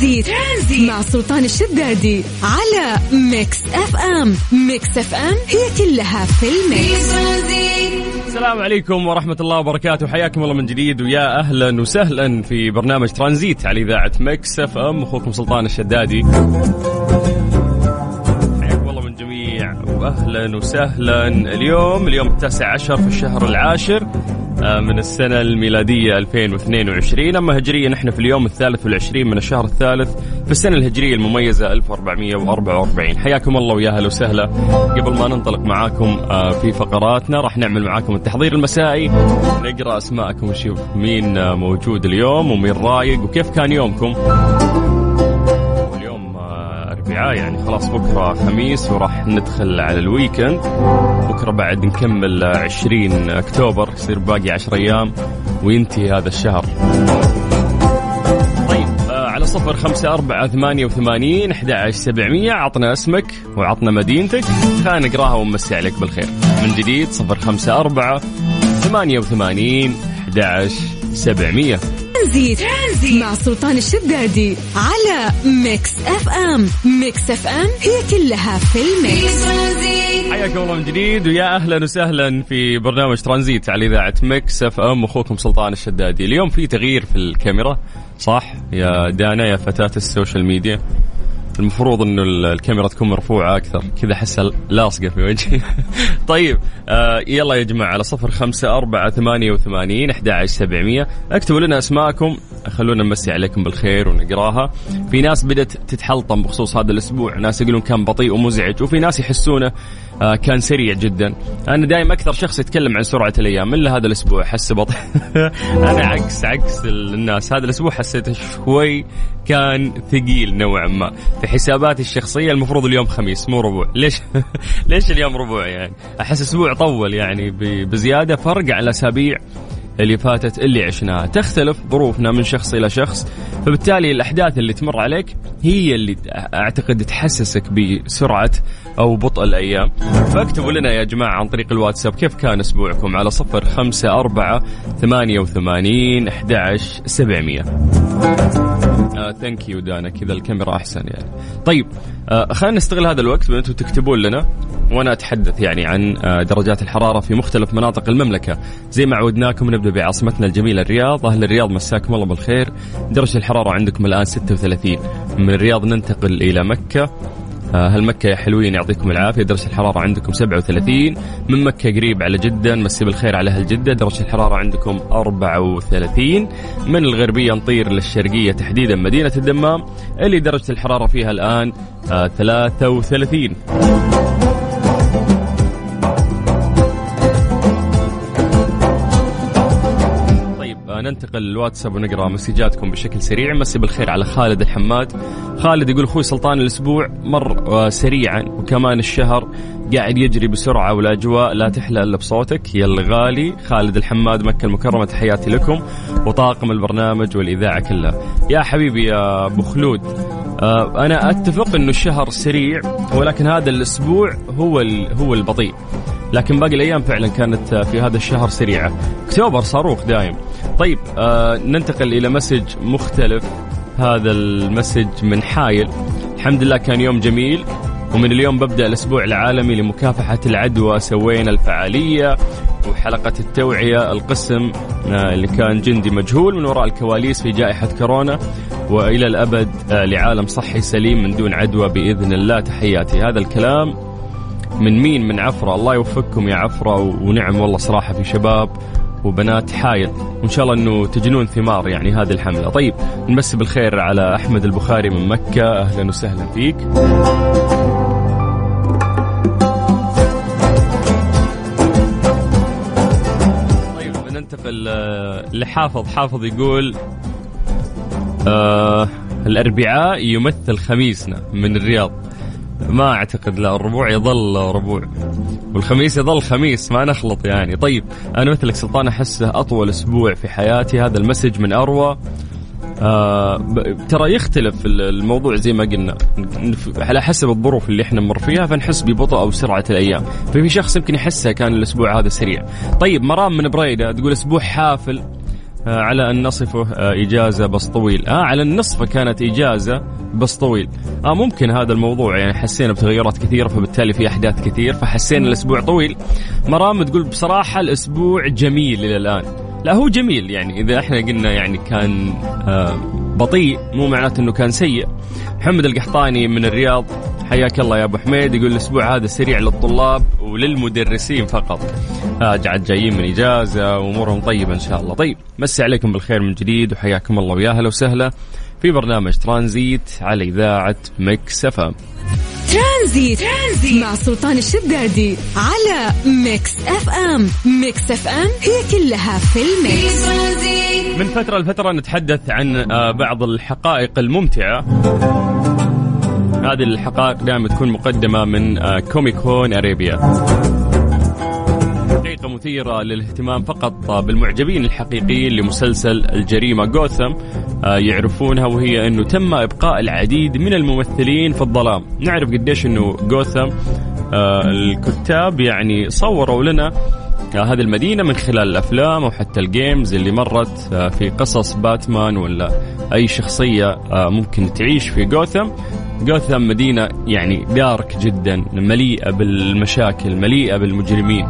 ترانزيت, ترانزيت. مع سلطان الشدادي على Mix FM. Mix FM هي كلها في ال mix. السلام عليكم ورحمة الله وبركاته. حياكم الله من جديد ويا أهلا وسهلا في برنامج ترانزيت على إذاعة Mix FM. أخوكم سلطان الشدادي. حياكم الله من جميع وأهلا وسهلا. اليوم اليوم التاسع عشر في الشهر العاشر. من السنة الميلادية 2022 أما هجريا نحن في اليوم الثالث والعشرين من الشهر الثالث في السنة الهجرية المميزة 1444 حياكم الله ويا أهلا وسهلا. قبل ما ننطلق معاكم آه، في فقراتنا راح نعمل معاكم التحضير المسائي. نقرأ أسماءكم ونشوف مين آه، موجود اليوم ومين رايق وكيف كان يومكم. يعني خلاص بكرة خميس وراح ندخل على الويكند. بكرة بعد نكمل 20 أكتوبر يصير باقي 10 أيام وينتهي هذا الشهر. طيب آه على صفر خمسة أربعة ثمانية وثمانين أحد سبعمية. عطنا اسمك وعطنا مدينتك خلينا نقراها ونمسي عليك بالخير. من جديد صفر خمسة أربعة ثمانية وثمانين أحد سبعمية. ترانزيت مع سلطان الشدادي على Mix FM. Mix FM هي كلها في ال mix. حياكم الله من جديد ويا أهلا وسهلا في برنامج ترانزيت على إذاعة Mix FM. أخوكم سلطان الشدادي. اليوم في تغيير في الكاميرا صح؟ يا دانا يا فتاة السوشيال ميديا. المفروض إنه الكاميرا تكون مرفوعة أكثر. كذا احسها لاصقه في وجهي. طيب آه يلا يا جماعة على صفر خمسة أربعة ثمانية وثمانين أحد عشر سبعمية. اكتبوا لنا أسماءكم. خلونا نمسي عليكم بالخير ونقراها. في ناس بدأت تتحلطم بخصوص هذا الأسبوع. ناس يقولون كان بطيء ومزعج وفي ناس يحسونه آه كان سريع جدا. أنا دائما أكثر شخص يتكلم عن سرعة الأيام إلا هذا الأسبوع. أحس بطيء أنا عكس عكس الناس. هذا الأسبوع حسيته شوي كان ثقيل نوعا ما. في حساباتي الشخصية المفروض اليوم خميس مو ربوع. ليش؟ ليش اليوم ربوع يعني؟ أحس أسبوع طول يعني بزيادة فرق على الاسابيع اللي فاتت اللي عشناها تختلف ظروفنا من شخص إلى شخص فبالتالي الأحداث اللي تمر عليك هي اللي أعتقد تحسسك بسرعة أو بطء الأيام. فاكتبوا لنا يا جماعة عن طريق الواتساب كيف كان أسبوعكم؟ على صفر خمسة أربعة ثمانية وثمانين أحد سبعمية. ثانك يو دانا كذا الكاميرا أحسن يعني. طيب آه خلينا نستغل هذا الوقت وأنتم تكتبون لنا وأنا أتحدث يعني عن آه درجات الحرارة في مختلف مناطق المملكة. زي ما عودناكم نبدأ بعاصمتنا الجميلة الرياض. أهل الرياض مساكم الله بالخير. درجة الحرارة عندكم الآن 36 من الرياض ننتقل إلى مكة. آه، هل مكة يا حلوين يعطيكم العافية. درجة الحرارة عندكم 37 من مكة قريب على جدة مسي بالخير على أهل جدة. درجة الحرارة عندكم 34 من الغربية نطير للشرقية تحديدا مدينة الدمام. اللي درجة الحرارة فيها الآن 33 ننتقل للواتساب ونقرأ مسجاتكم بشكل سريع. مسي بالخير على خالد الحماد. خالد يقول أخوي سلطان الأسبوع مر آه، سريعا وكمان الشهر قاعد يجري بسرعة والأجواء لا تحلى الا بصوتك. يا الغالي خالد الحماد مكة المكرمة تحياتي لكم. وطاقم البرنامج والإذاعة كلها. يا حبيبي يا أبو خلود آه، أنا أتفق إنه الشهر سريع ولكن هذا الأسبوع هو هو البطيء. لكن باقي الأيام فعلا كانت في هذا الشهر سريعة. أكتوبر صاروخ دايم. طيب آه ننتقل إلى message مختلف. هذا ال message من حايل. الحمد لله كان يوم جميل ومن اليوم ببدأ الأسبوع العالمي لمكافحة العدوى. سوينا الفعالية وحلقة التوعية القسم آه، اللي كان جندي مجهول من وراء الكواليس في جائحة كورونا. وإلى الأبد آه، لعالم صحي سليم من دون عدوى بإذن الله. تحياتي. هذا الكلام من مين؟ من عفرة. الله يوفقكم يا عفرة ونعم والله صراحة في شباب. وبنات حايل. وإن شاء الله إنه تجنون ثمار يعني هذه الحملة. طيب نمسي بالخير على أحمد البخاري من مكة. أهلا وسهلا فيك. طيب ننتقل آه، لحافظ. حافظ يقول آه الأربعاء يمثل خميسنا من الرياض. ما أعتقد لا الربوع يظل ربوع. والخميس يظل خميس ما نخلط يعني. طيب أنا مثلك سلطان أحسه أطول أسبوع في حياتي. هذا المسج من أروى. آه ترى يختلف الموضوع زي ما قلنا. على حسب الظروف اللي إحنا نمر فيها فنحس ببطء أو سرعة الأيام. ففي شخص يمكن يحسه كان الأسبوع هذا سريع. طيب مرام من بريدة تقول أسبوع حافل. على أن نصفه آه، إجازة بس طويل. آه على النصف كانت إجازة بس طويل. آه ممكن هذا الموضوع يعني حسينا بتغيرات كثيرة فبالتالي في أحداث كثير فحسينا الأسبوع طويل. مرام تقول بصراحة الأسبوع جميل إلى الآن. لا هو جميل يعني إذا إحنا قلنا يعني كان آه بطيء مو معناته أنه كان سيء. محمد القحطاني من الرياض حياك الله يا أبو حميد يقول الأسبوع هذا سريع للطلاب وللمدرسين فقط. آه جايين من إجازة وأمورهم طيبة إن شاء الله. طيب مسي عليكم بالخير من جديد وحياكم الله. ويا أهلا وسهلا في برنامج ترانزيت على إذاعة Mix FM. Tranzit. Tranzit مع سلطان الشدادي على Mix FM Mix FM هي كلها في ال mix. من فترة لفترة نتحدث عن آه، بعض الحقائق الممتعة. هذه الحقائق دائما تكون مقدمة من آه، Comic Con Arabia. حقيقة مثيرة للاهتمام فقط بالمعجبين الحقيقيين لمسلسل الجريمة جوثم آه، يعرفونها وهي أنه تم إبقاء العديد من الممثلين في الظلام. نعرف قديش أنه جوثم آه، الكتاب يعني صوروا لنا هذه المدينة من خلال الأفلام أو حتى الجيمز اللي مرت في قصص باتمان ولا أي شخصية ممكن تعيش في جوثم. جوثام مدينة يعني دارك جدا مليئة بالمشاكل مليئة بالمجرمين.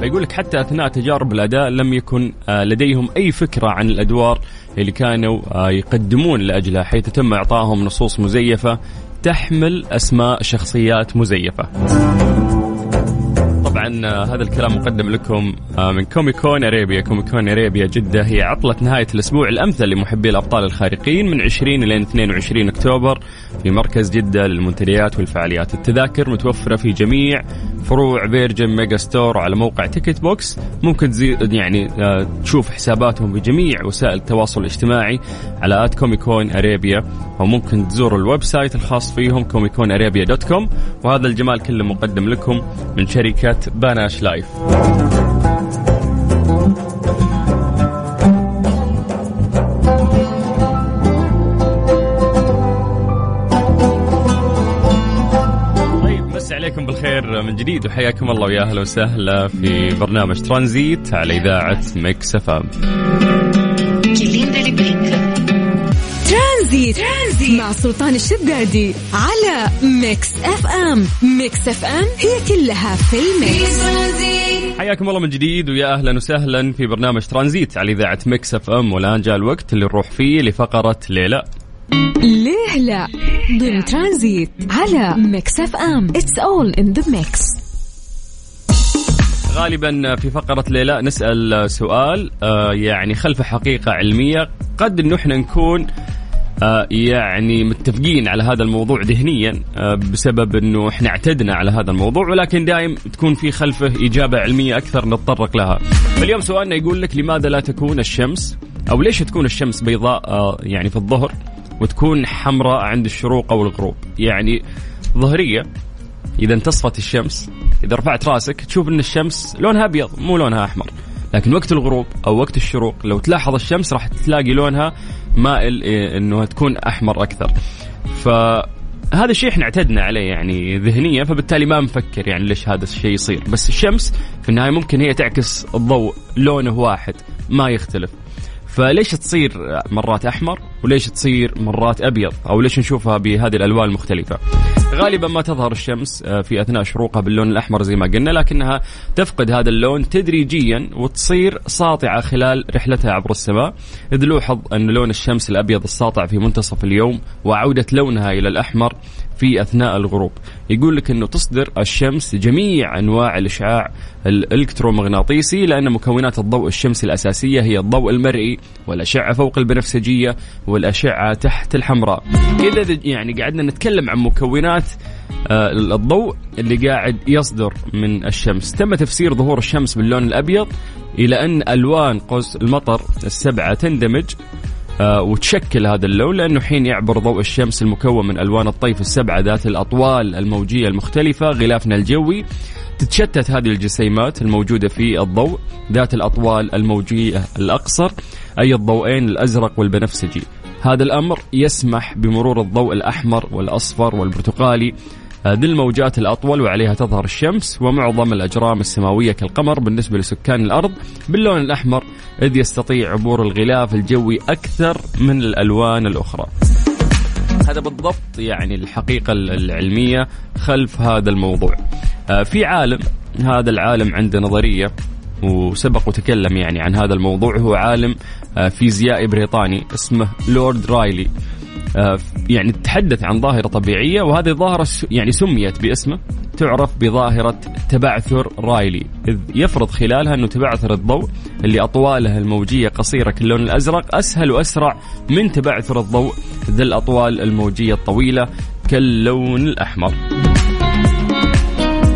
فيقول لك حتى أثناء تجارب الأداء لم يكن آه، لديهم أي فكرة عن الأدوار اللي كانوا آه، يقدمون لأجلها حيث تم إعطائهم نصوص مزيفة تحمل أسماء شخصيات مزيفة. طبعا آه، هذا الكلام مقدم لكم آه، من Comic Con Arabia. Comic Con Arabia جدة هي عطلة نهاية الأسبوع الأمثل لمحبي الأبطال الخارقين من 20 إلى 22 أكتوبر في مركز جدة للمنتديات والفعاليات التذاكر متوفرة في جميع فروع Virgin Megastore على موقع Ticketbox. ممكن تزيد يعني آه، تشوف حساباتهم بجميع وسائل التواصل الاجتماعي على at Comic Con Arabia. أو ممكن تزوروا ال website الخاص فيهم Comic Con Arabia dot com. وهذا الجمال كله مقدم لكم من شركة Panache Live. من جديد وحياكم الله ويا أهلا وسهلا في برنامج ترانزيت على إذاعة Mix FM. Tranzit. Tranzit مع سلطان الشدادي على Mix FM. Mix FM هي كلها في ال mix. حياكم الله من جديد ويا أهلا وسهلا في برنامج ترانزيت على إذاعة Mix FM. والآن جاء الوقت اللي نروح فيه لفقرة ليه لا. ليه لا؟ ضمن ترانزيت على Mix FM. It's all in the mix غالبا في فقرة ليه لا نسأل سؤال آه، يعني خلف حقيقة علمية قد انه إحنا نكون آه، يعني متفقين على هذا الموضوع ذهنيا آه، بسبب إنه إحنا اعتدنا على هذا الموضوع ولكن دائم تكون في خلفه إجابة علمية أكثر نتطرق لها. فاليوم سؤالنا يقول لك لماذا لا تكون الشمس؟ أو ليش تكون الشمس بيضاء يعني في الظهر؟ وتكون حمراء عند الشروق أو الغروب؟ يعني ظهرية إذا انتصفت الشمس إذا رفعت رأسك تشوف إن الشمس لونها أبيض مو لونها أحمر. لكن وقت الغروب أو وقت الشروق لو تلاحظ الشمس راح تلاقي لونها مائل إيه، إنه تكون أحمر أكثر فهذا الشيء إحنا اعتدنا عليه يعني ذهنيا فبالتالي ما نفكر يعني ليش هذا الشيء يصير بس الشمس في النهاية ممكن هي تعكس الضوء لونه واحد ما يختلف فليش تصير مرات أحمر وليش تصير مرات أبيض؟ أو ليش نشوفها بهذه الألوان المختلفة؟ غالبا ما تظهر الشمس آه، في أثناء شروقها باللون الأحمر زي ما قلنا لكنها تفقد هذا اللون تدريجيا وتصير ساطعة خلال رحلتها عبر السماء. إذ لوحظ أن لون الشمس الأبيض الساطع في منتصف اليوم وعودة لونها إلى الأحمر في أثناء الغروب. يقول لك إنه تصدر الشمس جميع أنواع الأشعاع الإلكترومغناطيسي لأن مكونات الضوء الشمسي الأساسية هي الضوء المرئي والأشعة فوق البنفسجية والأشعة تحت الحمراء. كذا يعني قعدنا نتكلم عن مكونات آه، الضوء اللي قاعد يصدر من الشمس. تم تفسير ظهور الشمس باللون الأبيض إلى أن ألوان قوس المطر السبعة تندمج وتشكل هذا اللون لأنه حين يعبر ضوء الشمس المكون من ألوان الطيف السبعة ذات الأطوال الموجية المختلفة غلافنا الجوي تتشتت هذه الجسيمات الموجودة في الضوء ذات الأطوال الموجية الأقصر أي الضوئين الأزرق والبنفسجي. هذا الأمر يسمح بمرور الضوء الأحمر والأصفر والبرتقالي ذي الموجات الأطول وعليها تظهر الشمس ومعظم الأجرام السماوية كالقمر بالنسبة لسكان الأرض. باللون الأحمر إذ يستطيع عبور الغلاف الجوي أكثر من الألوان الأخرى. هذا بالضبط يعني الحقيقة العلمية خلف هذا الموضوع. آه، في عالم هذا العالم عنده نظرية وسبق وتكلم يعني عن هذا الموضوع. هو عالم آه، فيزيائي بريطاني اسمه لورد رايلي. آه، يعني تحدث عن ظاهرة طبيعية وهذه الظاهرة يعني سميت باسمه تعرف بظاهرة تبعثر رايلي إذ يفرض خلالها أنه تبعثر الضوء اللي أطواله الموجية قصيرة كاللون الأزرق أسهل وأسرع من تبعثر الضوء ذي الأطوال الموجية الطويلة كاللون الأحمر.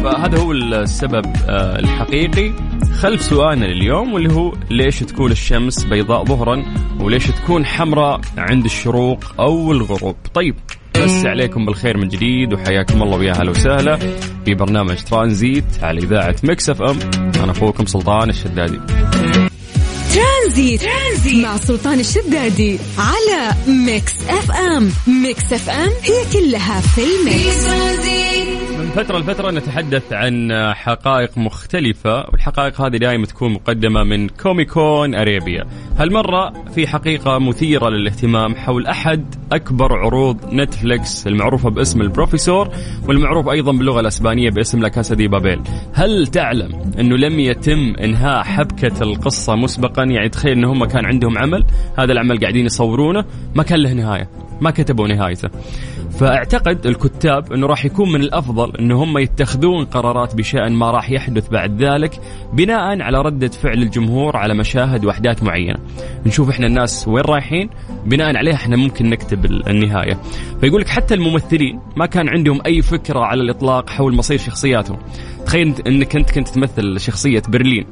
فهذا هو السبب آه، الحقيقي. خلف سؤالنا لليوم واللي هو ليش تكون الشمس بيضاء ظهرا وليش تكون حمراء عند الشروق أو الغروب؟ طيب مسي عليكم بالخير من جديد وحياكم الله ويا هلا وسهلا في برنامج ترانزيت على إذاعة Mix FM. أنا أخوكم سلطان الشدادي. Tranzit. Tranzit مع سلطان الشدادي على Mix FM. Mix FM هي كلها في ال mix. من فترة لفترة نتحدث عن حقائق مختلفة والحقائق هذه دائما تكون مقدمة من Comic Con Arabia. هالمرة في حقيقة مثيرة للاهتمام حول أحد أكبر عروض Netflix المعروفة باسم البروفيسور والمعروف أيضا باللغة الأسبانية باسم La Casa de Papel. هل تعلم أنه لم يتم إنهاء حبكة القصة مسبقا؟ يعني تخيل أنه هم كان عندهم عمل هذا العمل قاعدين يصورونه ما كان له نهاية. ما كتبوا نهايته فأعتقد الكتاب إنه راح يكون من الأفضل انه هم يتخذون قرارات بشأن ما راح يحدث بعد ذلك بناء على ردة فعل الجمهور على مشاهد وأحداث معينة. نشوف إحنا الناس وين رايحين بناء عليها إحنا ممكن نكتب النهاية. فيقول لك حتى الممثلين ما كان عندهم أي فكرة على الإطلاق حول مصير شخصياتهم. تخيل إنك أنت كنت تمثل شخصية برلين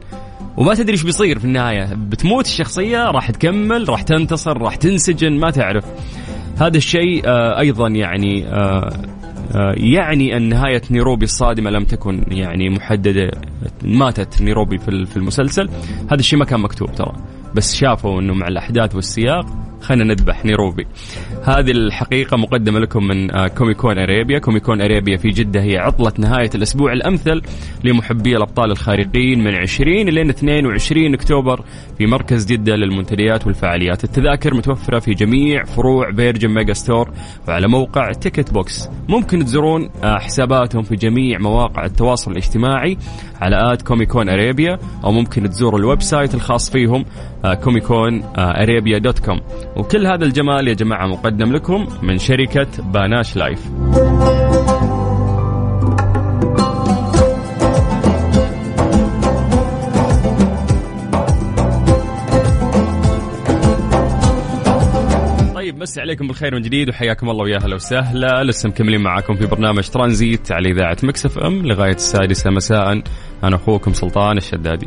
وما تدري إيش بيصير في النهاية بتموت الشخصية راح تكمل راح تنتصر راح تنسجن ما تعرف هذا الشيء آه، أيضا يعني آه، آه، يعني أن نهاية نيروبي الصادمة لم تكن يعني محددة ماتت نيروبي في المسلسل. هذا الشيء ما كان مكتوب ترى بس شافوا إنه مع الأحداث والسياق خلينا نذبح نيروبي هذه الحقيقة مقدمة لكم من آه، Comic Con Arabia. Comic Con Arabia في جدة هي عطلة نهاية الأسبوع الأمثل لمحبي الأبطال الخارقين من 20 إلى 22 أكتوبر في مركز جدة للمنتديات والفعاليات. التذاكر متوفرة في جميع فروع Virgin Megastore وعلى موقع Ticketbox. ممكن تزورون آه، حساباتهم في جميع مواقع التواصل الاجتماعي على at Comic Con Arabia أو ممكن تزوروا ال website الخاص فيهم Comic Con Arabia dot com. وكل هذا الجمال يا جماعة مقدم لكم من شركة Panache Live. طيب مسي عليكم بالخير من جديد وحياكم الله ويا أهلا وسهلا. لسه مكملين معاكم في برنامج ترانزيت على إذاعة Mix FM لغاية السادسة مساء. أنا أخوكم سلطان الشدادي.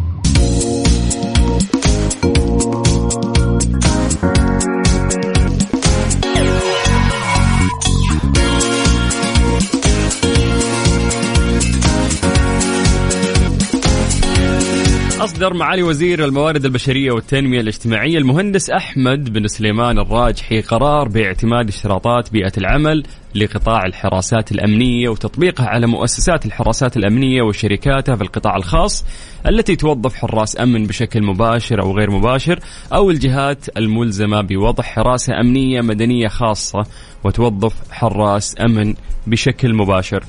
أصدر معالي وزير الموارد البشرية والتنمية الاجتماعية المهندس أحمد بن سليمان الراجحي قرار باعتماد اشتراطات بيئة العمل لقطاع الحراسات الأمنية وتطبيقها على مؤسسات الحراسات الأمنية وشركاتها في القطاع الخاص التي توظف حراس أمن بشكل مباشر أو غير مباشر أو الجهات الملزمة بوضع حراسة أمنية مدنية خاصة وتوظف حراس أمن بشكل مباشر.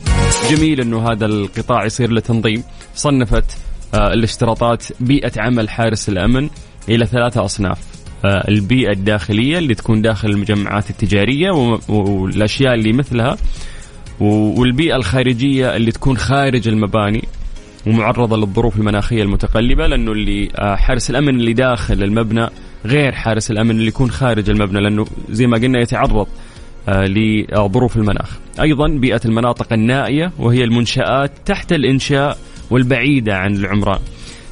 جميل أنه هذا القطاع يصير له تنظيم. صنفت الاشتراطات بيئة عمل حارس الأمن إلى ثلاثة أصناف. آه، البيئة الداخلية اللي تكون داخل المجمعات التجارية والأشياء اللي مثلها والبيئة الخارجية اللي تكون خارج المباني ومعرضة للظروف المناخية المتقلبة لأنه اللي آه، حارس الأمن اللي داخل المبنى غير حارس الأمن اللي يكون خارج المبنى لأنه زي ما قلنا يتعرض لظروف المناخ. أيضا بيئة المناطق النائية وهي المنشآت تحت الإنشاء والبعيدة عن العمران.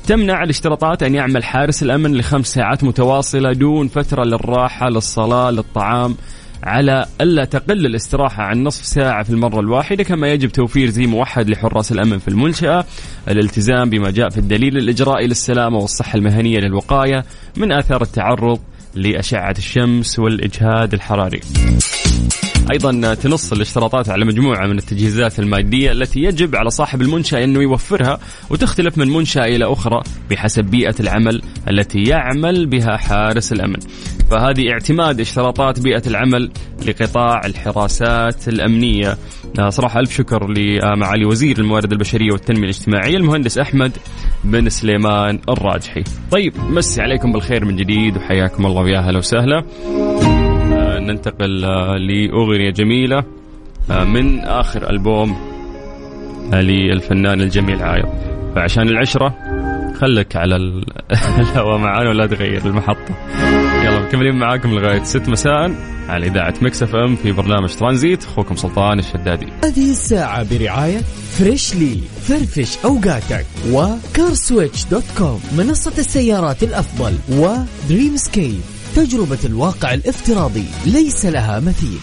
تمنع الاشتراطات أن يعمل حارس الأمن لخمس ساعات متواصلة دون فترة للراحة للصلاة للطعام على ألا تقل الاستراحة عن نصف ساعة في المرة الواحدة كما يجب توفير زي موحد لحراس الأمن في المنشأة. الالتزام بما جاء في الدليل الإجرائي للسلامة والصحة المهنية للوقاية من آثار التعرض لأشعة الشمس والإجهاد الحراري. أيضا تنص الاشتراطات على مجموعة من التجهيزات المادية التي يجب على صاحب المنشاه انه يوفرها وتختلف من منشاه إلى أخرى بحسب بيئة العمل التي يعمل بها حارس الأمن. فهذه اعتماد اشتراطات بيئة العمل لقطاع الحراسات الأمنية. صراحة ألف شكر لمعالي وزير الموارد البشرية والتنمية الاجتماعية المهندس أحمد بن سليمان الراجحي. طيب مسي عليكم بالخير من جديد وحياكم الله ويا أهلا وسهلا. ننتقل آه، لأغنية جميلة آه، من آخر ألبوم آه، للفنان الجميل عايض. فعشان العشرة خلك على الهواء معانا ولا تغير المحطة. يلا مكملين معاكم لغاية ست مساء على إذاعة مكسف أم في برنامج ترانزيت. أخوكم سلطان الشدادي. هذه الساعة برعاية Freshly فرفش أوقاتك و CarSwitch dot com منصة السيارات الأفضل و Dreamscape. تجربة الواقع الافتراضي ليس لها مثيل.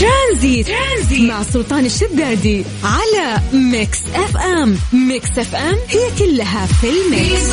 Tranzit. Tranzit. مع سلطان الشدادي على Mix FM. Mix FM هي كلها في ال mix.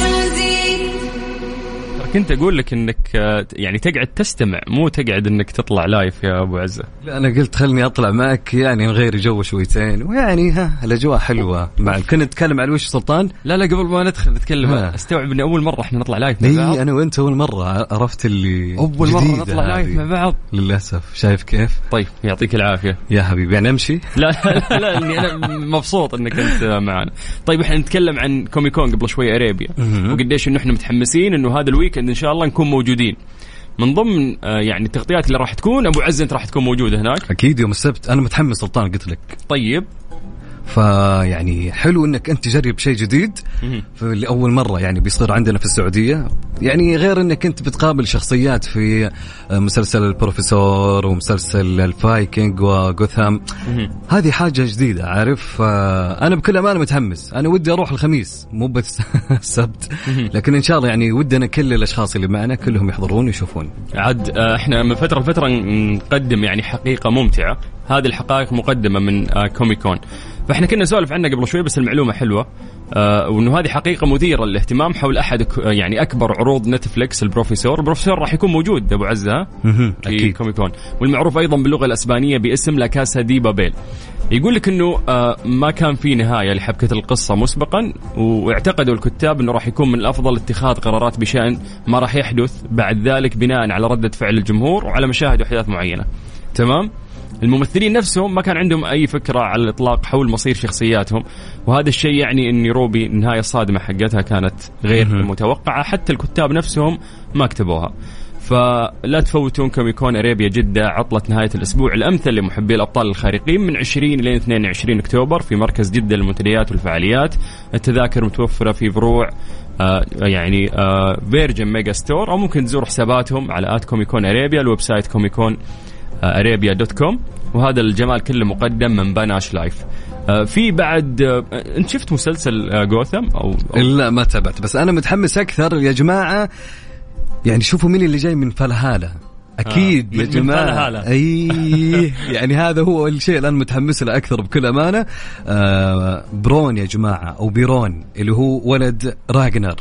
كنت أقول لك إنك آه، يعني تقعد تستمع مو تقعد إنك تطلع live يا أبو عزة. لا أنا قلت خلني أطلع معك يعني نغير جو شويتين ويعني ها الأجواء حلوة. مع كنا نتكلم عن وش سلطان؟ لا لا قبل ما ندخل نتكلم. أستوعب إني أول مرة إحنا نطلع live مع بعض. اي أنا وأنت أول مرة عرفت اللي أول مرة نطلع live مع بعض. للأسف. شايف كيف؟ طيب يعطيك العافية. يا حبيبي يعني أمشي؟ لا لا لا إني أنا مبسوط إنك أنت معنا. طيب إحنا نتكلم عن Comic Con قبل شوي Arabia. وقديش إنه إحنا متحمسين إنه هذا ال weekend إن شاء الله نكون موجودين. من ضمن آه، يعني التغطيات اللي راح تكون أبو عز أنت راح تكون موجود هناك. أكيد يوم السبت. أنا متحمس سلطان قلت لك. طيب. فيعني حلو إنك أنت تجرب شيء جديد. لأول مرة يعني بيصير عندنا في السعودية. يعني غير إنك أنت بتقابل شخصيات في مسلسل البروفيسور ومسلسل ال Viking و Gotham. هذه حاجة جديدة عارف؟ أنا بكل امانه متحمس. أنا ودي أروح الخميس مو بس السبت. لكن إن شاء الله يعني ودنا كل الأشخاص اللي معنا كلهم يحضرون ويشوفون. عاد آه، إحنا من فترة لفترة نقدم يعني حقيقة ممتعة. هذه الحقائق مقدمة من Comic Con آه، فإحنا كنا نسولف عنها قبل شوي بس المعلومة حلوة آه وإنه هذه حقيقة مثيرة للاهتمام حول أحد يعني أكبر عروض Netflix البروفيسور، البروفيسور راح يكون موجود أبو عزة في كوميكون، والمعروف أيضا باللغة الأسبانية باسم لا كاسا دي بابيل. يقول لك إنه آه ما كان في نهاية لحبكة القصة مسبقا واعتقدوا الكتاب إنه راح يكون من الأفضل اتخاذ قرارات بشأن ما راح يحدث بعد ذلك بناء على ردة فعل الجمهور وعلى مشاهد وأحداث معينة. تمام؟ الممثلين نفسهم ما كان عندهم أي فكرة على الإطلاق حول مصير شخصياتهم وهذا الشيء يعني إن روبي النهايه الصادمه حقتها كانت غير متوقعة حتى الكتاب نفسهم ما كتبوها. فلا تفوتون Comic Con Arabia جدة عطلة نهاية الأسبوع الأمثل لمحبي الأبطال الخارقين من 20 إلى 22 أكتوبر في مركز جدة للمنتديات والفعاليات. التذاكر متوفرة في فروع آه يعني آه Virgin Megastore أو ممكن تزور حساباتهم على at Comic Con Arabia ال website Comic Con Arabia dot com وهذا الجمال كله مقدم من بناش Live آه، في بعد آه، انت شفت مسلسل جوثم آه، أو لا ما تابعت. بس أنا متحمس أكثر يا جماعة. يعني شوفوا مين اللي جاي من فلهالة. أكيد آه. يا جماعة. أي يعني هذا هو الشيء اللي أنا متحمس له أكثر بكل أمانة. آه برون يا جماعة أو بيرون اللي هو ولد راجنر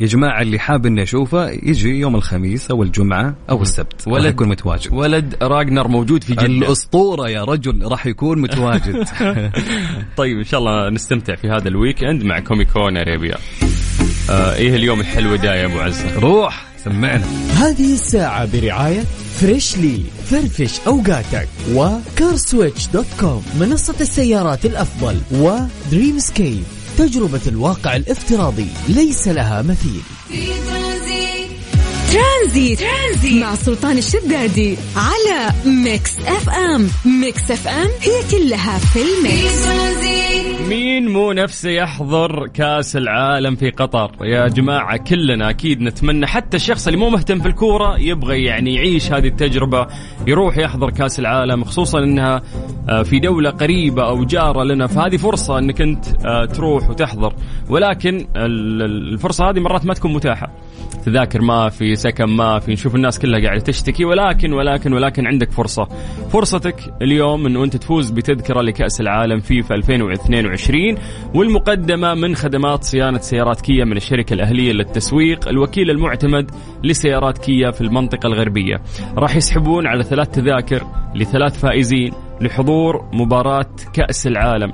يا جماعة اللي حاب اني اشوفه يجي يوم الخميس أو الجمعة أو السبت. ولد يكون متواجد. ولد راجنر موجود في جدة الأسطورة يا رجل راح يكون متواجد. طيب إن شاء الله نستمتع في هذا ال weekend مع Comic Con Arabia آه إيه اليوم الحلو ده يا أبو عزة؟ روح سمعنا. هذه الساعة برعاية Freshly فرفش أوقاتك. و CarSwitch dot com منصة السيارات الأفضل. و Dreamscape تجربة الواقع الافتراضي ليس لها مثيل. ترانزيت. ترانزيت. مع سلطان الشدادي على Mix FM. Mix FM هي كلها في ال mix. مين مو نفسه يحضر كاس العالم في قطر؟ يا جماعة كلنا أكيد نتمنى حتى الشخص اللي مو مهتم في الكورة يبغى يعني يعيش هذه التجربة يروح يحضر كاس العالم خصوصا أنها آه، في دولة قريبة أو جارة لنا فهذه فرصة أنك أنت آه، تروح وتحضر. ولكن الفرصة هذه مرات ما تكون متاحة. تذاكر ما في سكن ما في نشوف الناس كلها قاعدة تشتكي ولكن ولكن ولكن عندك فرصة. فرصتك اليوم انه أنت تفوز بتذكرة لكأس العالم فيفا 2022 والمقدمة من خدمات صيانة سيارات كيا من الشركة الأهلية للتسويق الوكيل المعتمد لسيارات كيا في المنطقة الغربية. راح يسحبون على ثلاث تذاكر لثلاث فائزين لحضور مباراة كأس العالم.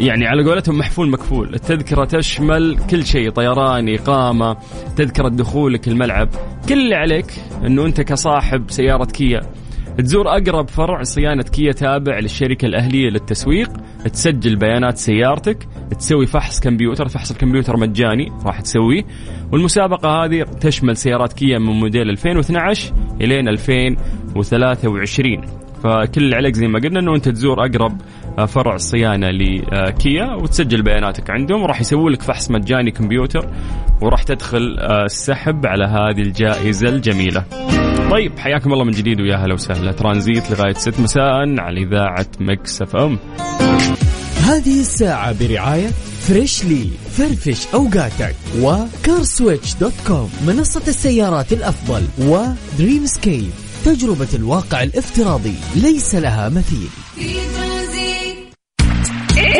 يعني على قولتهم محفول مكفول. التذكرة تشمل كل شيء طيران إقامة تذكرة دخولك الملعب. كل اللي عليك أنه أنت كصاحب سيارة كيا. تزور أقرب فرع صيانة كيا تابع للشركة الأهلية للتسويق. تسجل بيانات سيارتك. تسوي فحص كمبيوتر. فحص الكمبيوتر مجاني راح تسويه. والمسابقة هذه تشمل سيارات كيا من موديل 2012 إلين 2023 فكل اللي عليك زي ما قلنا إنه أنت تزور أقرب فرع صيانة لكيا وتسجل بياناتك عندهم وراح يسووا لك فحص مجاني كمبيوتر وراح تدخل آه، السحب على هذه الجائزة الجميلة. طيب حياكم الله من جديد ويا هلا وسهلا ترانزيت لغاية 6 مساء على إذاعة Mix FM. هذه الساعة برعاية Freshly فرفش أوقاتك و CarSwitch dot com منصة السيارات الأفضل و Dreamscape تجربة الواقع الافتراضي ليس لها مثيل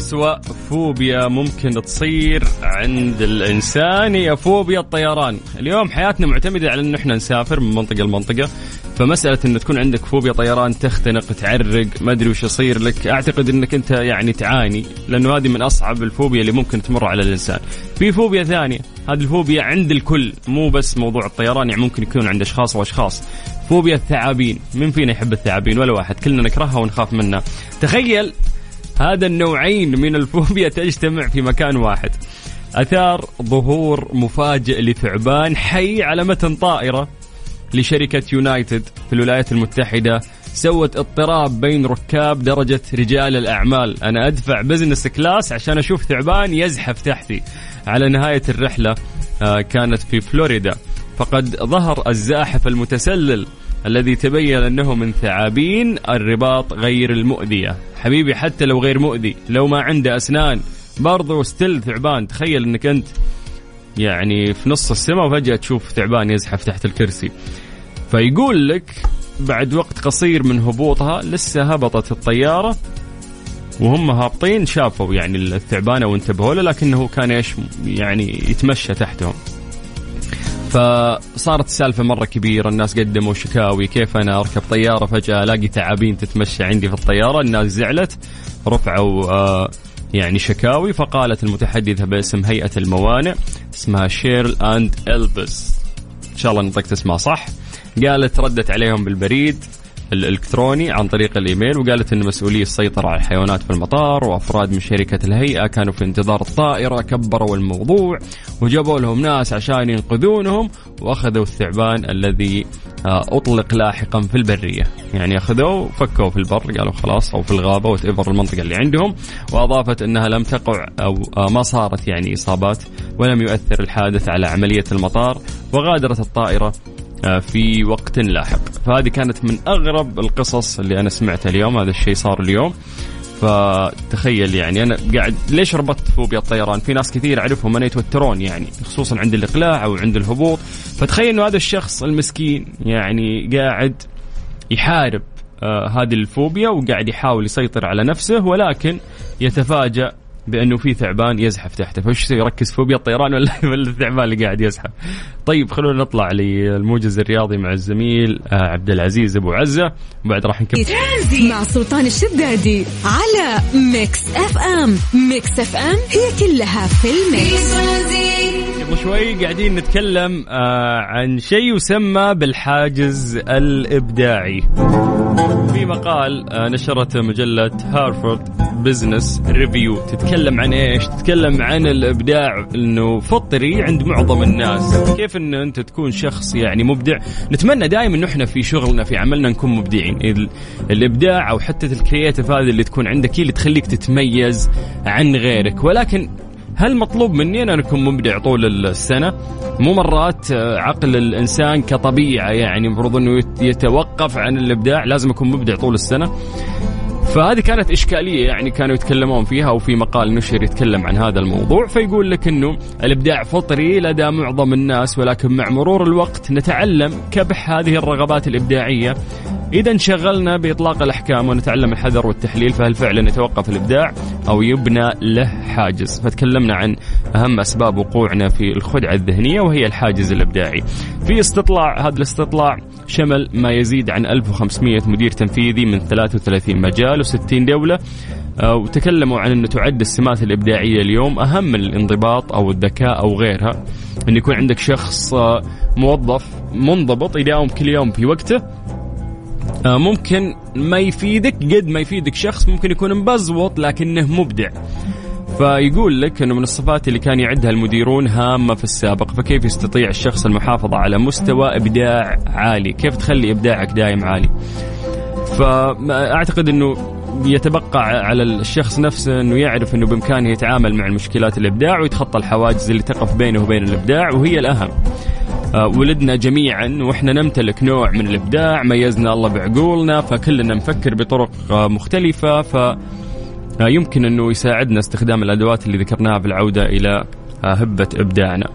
أسوأ فوبيا ممكن تصير عند الإنسان هي فوبيا الطيران. اليوم حياتنا معتمدة على أنه إحنا نسافر من منطقة لمنطقة فمسألة أنه تكون عندك فوبيا طيران تختنق تعرق ما أدري وش يصير لك. أعتقد أنك أنت يعني تعاني لأنه هذه من أصعب الفوبيا اللي ممكن تمر على الإنسان. في فوبيا ثانية هذه الفوبيا عند الكل مو بس موضوع الطيران يعني ممكن يكون عند أشخاص وأشخاص. فوبيا الثعابين من فينا يحب الثعابين؟ ولا واحد كلنا نكرهها ونخاف منها. تخيل هذا النوعين من الفوبيا تجتمع في مكان واحد. أثار ظهور مفاجئ لثعبان حي على متن طائرة لشركة United في الولايات المتحدة. سوت اضطراب بين ركاب درجة رجال الأعمال. أنا أدفع business class عشان أشوف ثعبان يزحف تحتي. على نهاية الرحلة آه، كانت في فلوريدا. فقد ظهر الزاحف المتسلل الذي تبين أنه من ثعابين الرباط غير المؤذية. حبيبي حتى لو غير مؤذي لو ما عنده أسنان برضو ستيل ثعبان. تخيل إنك أنت يعني في نص السماء وفجأة تشوف ثعبان يزحف تحت الكرسي. فيقول لك بعد وقت قصير من هبوطها لسه هبطت الطيارة وهم هابطين شافوا يعني الثعبان وانتبهوا له لكنه كان إيش يعني يتمشى تحتهم. فصارت السالفة مرة كبيرة الناس قدموا شكاوي كيف أنا أركب طيارة فجأة ألاقي تعابين تتمشى عندي في الطيارة الناس زعلت رفعوا آه يعني شكاوي فقالت المتحدثة باسم هيئة الموانئ اسمها شيرل أند إلبس إن شاء الله نطقت اسمها صح. قالت ردت عليهم بالبريد الإلكتروني عن طريق الإيميل وقالت إن مسؤولي السيطره على الحيوانات في المطار وأفراد من شركة الهيئة كانوا في انتظار الطائرة كبروا الموضوع وجابوا لهم ناس عشان ينقذونهم وأخذوا الثعبان الذي آه، أطلق لاحقا في البرية. يعني أخذوه فكوا في البر قالوا خلاص أو في الغابة وتيفر المنطقة اللي عندهم. وأضافت إنها لم تقع أو آه، ما صارت يعني إصابات ولم يؤثر الحادث على عملية المطار وغادرت الطائرة في وقت لاحق. فهذه كانت من أغرب القصص اللي أنا سمعتها اليوم. هذا الشيء صار اليوم. فتخيل يعني أنا قاعد ليش ربطت فوبيا الطيران؟ في ناس كثير اعرفهم أنا يتوترون يعني خصوصا عند الإقلاع أو عند الهبوط، فتخيل إنه هذا الشخص المسكين يعني قاعد يحارب آه هذه الفوبيا وقاعد يحاول يسيطر على نفسه ولكن يتفاجأ بأنه في ثعبان يزحف تحته. فايش يركز فوبيا الطيران ولا ولا الثعبان اللي قاعد يزحف. طيب خلونا نطلع للموجز الرياضي مع الزميل آه، عبد العزيز أبو عزة. وبعد راح نكمل. مع سلطان الشدادي على Mix FM. Mix FM هي كلها في ال mix. قبل شوي قاعدين نتكلم آه عن شيء يسمى بالحاجز الإبداعي. في مقال آه نشرته مجلة Harvard Business Review. تتكلم عن إيش؟ تتكلم عن الإبداع إنه فطري عند معظم الناس. كيف إن أنت تكون شخص يعني مبدع؟ نتمنى دائما انه إحنا في شغلنا في عملنا نكون مبدعين. الإبداع أو حتى الكرياتيف هذه اللي تكون عندك هي اللي تخليك تتميز عن غيرك. ولكن هل مطلوب مني أن أكون مبدع طول السنة؟ مو مرات آه، عقل الإنسان كطبيعة يعني المفروض أنه يتوقف عن الإبداع لازم أكون مبدع طول السنة. فهذه كانت إشكالية يعني كانوا يتكلمون فيها وفي مقال نشر يتكلم عن هذا الموضوع. فيقول لك أنه الإبداع فطري لدى معظم الناس ولكن مع مرور الوقت نتعلم كبح هذه الرغبات الإبداعية. إذا انشغلنا بإطلاق الأحكام ونتعلم الحذر والتحليل فهل فعلا يتوقف الإبداع أو يبنى له حاجز؟ فتكلمنا عن أهم أسباب وقوعنا في الخدعة الذهنية وهي الحاجز الإبداعي. في استطلاع هذا الاستطلاع شمل ما يزيد عن 1500 مدير تنفيذي من 33 مجال و60 دولة آه، وتكلموا عن أنه تعد السمات الإبداعية اليوم أهم من الانضباط أو الذكاء أو غيرها. أن يكون عندك شخص آه، موظف منضبط يداوم كل يوم في وقته ممكن ما يفيدك قد ما يفيدك شخص ممكن يكون مبزوط لكنه مبدع. فيقول لك إنه من الصفات اللي كان يعدها المديرون هامة في السابق فكيف يستطيع الشخص المحافظه على مستوى إبداع عالي؟ كيف تخلي إبداعك دايم عالي؟ فأعتقد إنه يتبقى على الشخص نفسه إنه يعرف إنه بإمكانه يتعامل مع المشكلات الإبداع ويتخطى الحواجز اللي تقف بينه وبين الإبداع وهي الأهم. آه، ولدنا جميعا وإحنا نمتلك نوع من الإبداع ميزنا الله بعقولنا فكلنا نفكر بطرق آه، مختلفة ف آه، يمكن أنه يساعدنا استخدام الأدوات اللي ذكرناها في العودة إلى هبة إبداعنا.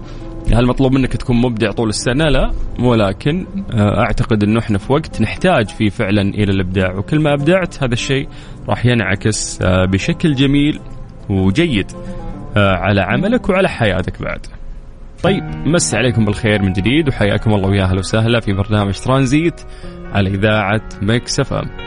هل مطلوب منك تكون مبدع طول السنة؟ لا ولكن أعتقد أنه إحنا في وقت نحتاج فيه فعلا إلى الإبداع وكل ما أبدعت هذا الشيء راح ينعكس بشكل جميل وجيد على عملك وعلى حياتك بعد. طيب مس عليكم بالخير من جديد وحياكم الله ويا أهلا وسهلا في برنامج ترانزيت على إذاعة Mix FM.